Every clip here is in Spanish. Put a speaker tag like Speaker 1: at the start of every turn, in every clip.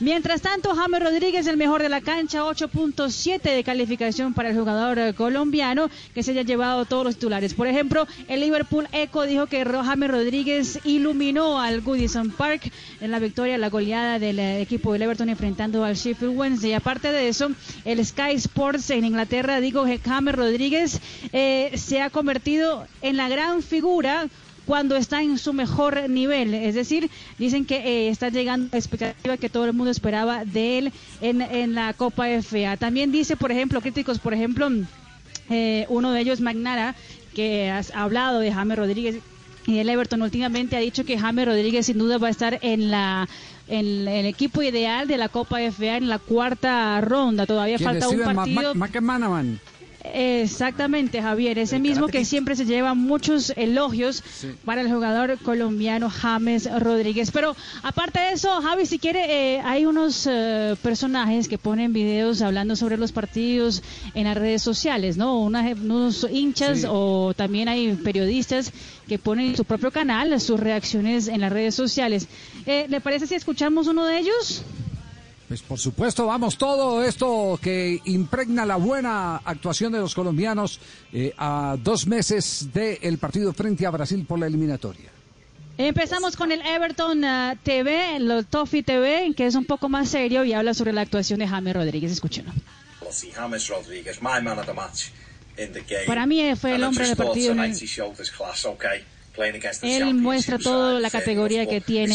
Speaker 1: Mientras tanto, James Rodríguez, el mejor de la cancha, 8.7 de calificación para el jugador eh, colombiano que se haya llevado todos los titulares. Por ejemplo, el Liverpool Echo dijo que James Rodríguez iluminó al Goodison Park en la victoria, la goleada del eh, equipo del Everton enfrentando al Sheffield Wednesday. Aparte de eso, el Sky Sports en Inglaterra dijo que James Rodríguez eh, se ha convertido en la gran figura cuando está en su mejor nivel. Es decir, dicen que eh, está llegando la expectativa que todo el mundo esperaba de él en, en la Copa FA. También dice, por ejemplo, críticos, por ejemplo, eh, uno de ellos, Magnara, que ha hablado de James Rodríguez y el Everton últimamente ha dicho que James Rodríguez sin duda va a estar en la en el equipo ideal de la Copa FA en la cuarta ronda. Todavía falta un partido. Exactamente, Javier, ese mismo que siempre se lleva muchos elogios para el jugador colombiano James Rodríguez. Pero aparte de eso, Javi, si quiere, eh, hay unos eh, personajes que ponen videos hablando sobre los partidos en las redes sociales, ¿no? unos hinchas o también hay periodistas que ponen su propio canal sus reacciones en las redes sociales. Eh, ¿Le parece si escuchamos uno de ellos?
Speaker 2: Pues por supuesto, vamos, todo esto que impregna la buena actuación de los colombianos eh, a dos meses del partido frente a Brasil por la eliminatoria.
Speaker 1: Empezamos con el Everton uh, TV, el Toffee TV, que es un poco más serio y habla sobre la actuación de James Rodríguez. Escúchenlo. Para mí fue el hombre del partido. Él muestra toda la categoría que tiene.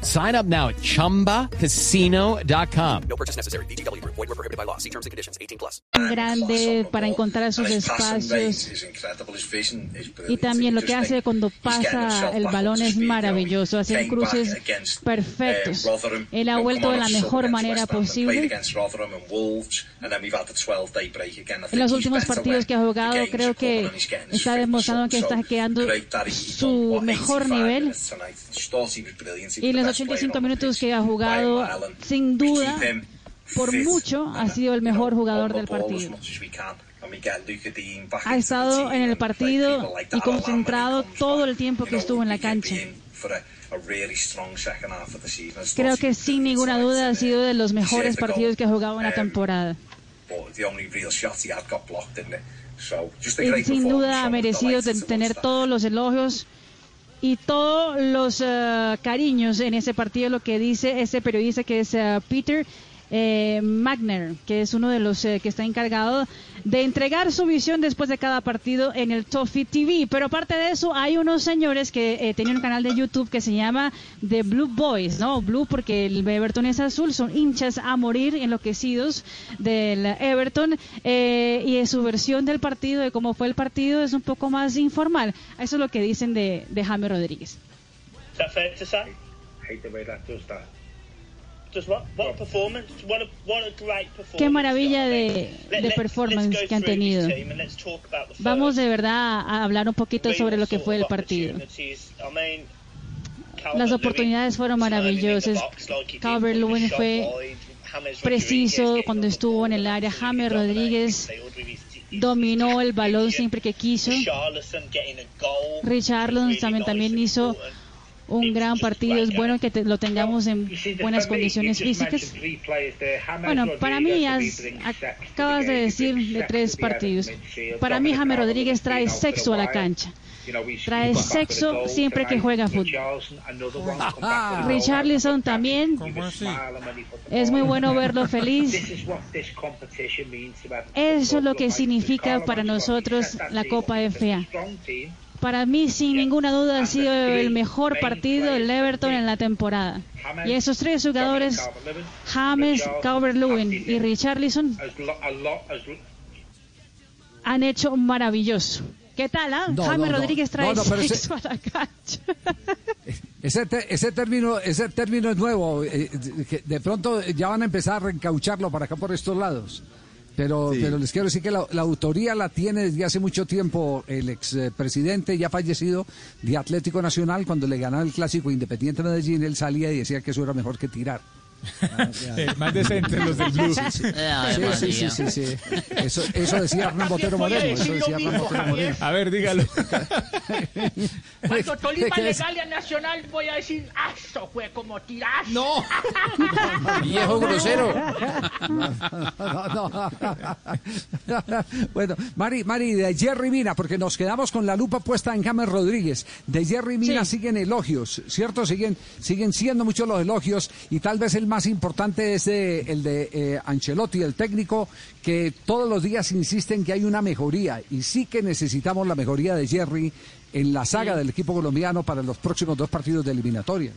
Speaker 3: Sign up now at ChumbaCasino.com. No purchase necessary. BGW. Void were prohibited by law. See terms and conditions. 18 plus.
Speaker 1: Grande para encontrar sus espacios. Y también lo que hace cuando pasa el balón es maravilloso. Hace cruces perfectos. Él ha vuelto de la mejor manera posible. En los últimos partidos que ha jugado, creo que está demostrando que está quedando su mejor nivel. Y en los 85 minutos que ha jugado, sin duda, por mucho, ha sido el mejor jugador del partido. Ha estado en el partido y concentrado todo el tiempo que estuvo en la cancha. Creo que sin ninguna duda ha sido de los mejores partidos que ha jugado en la temporada. Y sin duda ha merecido tener todos los elogios y todos los eh, cariños en ese partido, lo que dice ese periodista que es eh, Peter eh, Magner, que es uno de los eh, que está encargado de entregar su visión después de cada partido en el Toffee TV. Pero aparte de eso, hay unos señores que eh, tienen un canal de YouTube que se llama The Blue Boys, ¿no? Blue porque el Everton es azul, son hinchas a morir, enloquecidos del Everton. Eh, y su versión del partido, de cómo fue el partido, es un poco más informal. Eso es lo que dicen de, de Jaime Rodríguez. Qué maravilla de, de performance que han tenido. Vamos de verdad a hablar un poquito sobre lo que fue el partido. Las oportunidades fueron maravillosas. Calvert Lewin fue preciso cuando estuvo en el área. James Rodríguez dominó el balón siempre que quiso. Richarlison también, también hizo un gran partido. Es bueno que lo tengamos en buenas condiciones físicas. Bueno, para mí acabas de decir de tres partidos. Para mí James Rodríguez trae sexo a la cancha. Trae sexo siempre que juega fútbol. Richarlison también. Es muy bueno verlo feliz. Eso es lo que significa para nosotros la Copa FA. Para mí, sin ninguna duda, ha sido el mejor partido del Everton en la temporada. Y esos tres jugadores, James, Calvert-Lewin y Richarlison, han hecho maravilloso. ¿Qué tal, ah? James Rodríguez trae sexo a la cancha.
Speaker 2: Ese, ese, término, ese término es nuevo. Eh, de pronto ya van a empezar a reencaucharlo para acá por estos lados. Pero, pero les quiero decir que la, autoría la tiene desde hace mucho tiempo el expresidente ya fallecido de Atlético Nacional. Cuando le ganaba el clásico Independiente Medellín, él salía y decía que eso era mejor que tirar.
Speaker 4: Eh, más decentes los del Blue.
Speaker 2: Sí, sí, sí, sí, Eso, eso decía Hernán Botero Moreno. Eso decía Hernán Botero Moreno.
Speaker 4: A ver, dígalo.
Speaker 5: Cuando Tolima le gane a Nacional, voy a decir, ¡ah, eso fue como tirar!
Speaker 4: ¡No!
Speaker 6: ¡Viejo grosero!
Speaker 2: bueno, Mari, Mari, de Jerry Mina, porque nos quedamos con la lupa puesta en James Rodríguez. De Jerry Mina siguen elogios, ¿cierto? Siguen, siguen siendo muchos los elogios y tal vez el más importante es el de eh, Ancelotti, el técnico, que todos los días insiste en que hay una mejoría y sí que necesitamos la mejoría de Jerry en la saga del equipo colombiano para los próximos dos partidos de eliminatoria.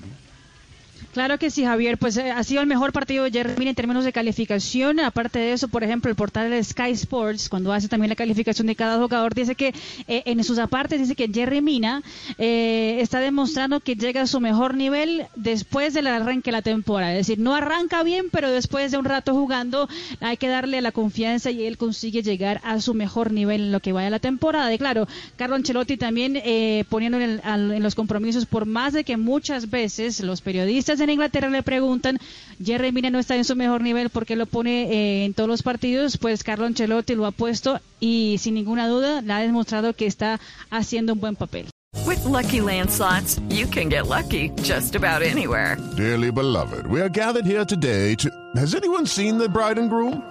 Speaker 1: Claro que sí, Javier. Pues eh, ha sido el mejor partido de Jerry en términos de calificación. Aparte de eso, por ejemplo, el portal Sky Sports, cuando hace también la calificación de cada jugador, dice que eh, en sus apartes dice que Jerry Mina eh, está demostrando que llega a su mejor nivel después del arranque de la temporada. Es decir, no arranca bien, pero después de un rato jugando hay que darle la confianza y él consigue llegar a su mejor nivel en lo que vaya la temporada. Y claro, Carlo Ancelotti también poniendo en, en los compromisos, por más de que muchas veces los periodistas en Inglaterra le preguntan, Jerry Mina no está en su mejor nivel porque lo pone eh, en todos los partidos, pues Carlo Ancelotti lo ha puesto y sin ninguna duda le ha demostrado que está haciendo un buen papel.
Speaker 7: With lucky landslots, you can get lucky just about anywhere.
Speaker 8: Dearly beloved, we are gathered here today to. Has anyone seen the bride and groom?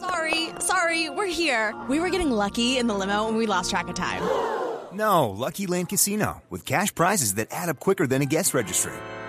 Speaker 9: Sorry, sorry, we're here. We were getting lucky in the limo and we lost track of time.
Speaker 10: No, Lucky Land Casino with cash prizes that add up quicker than a guest registry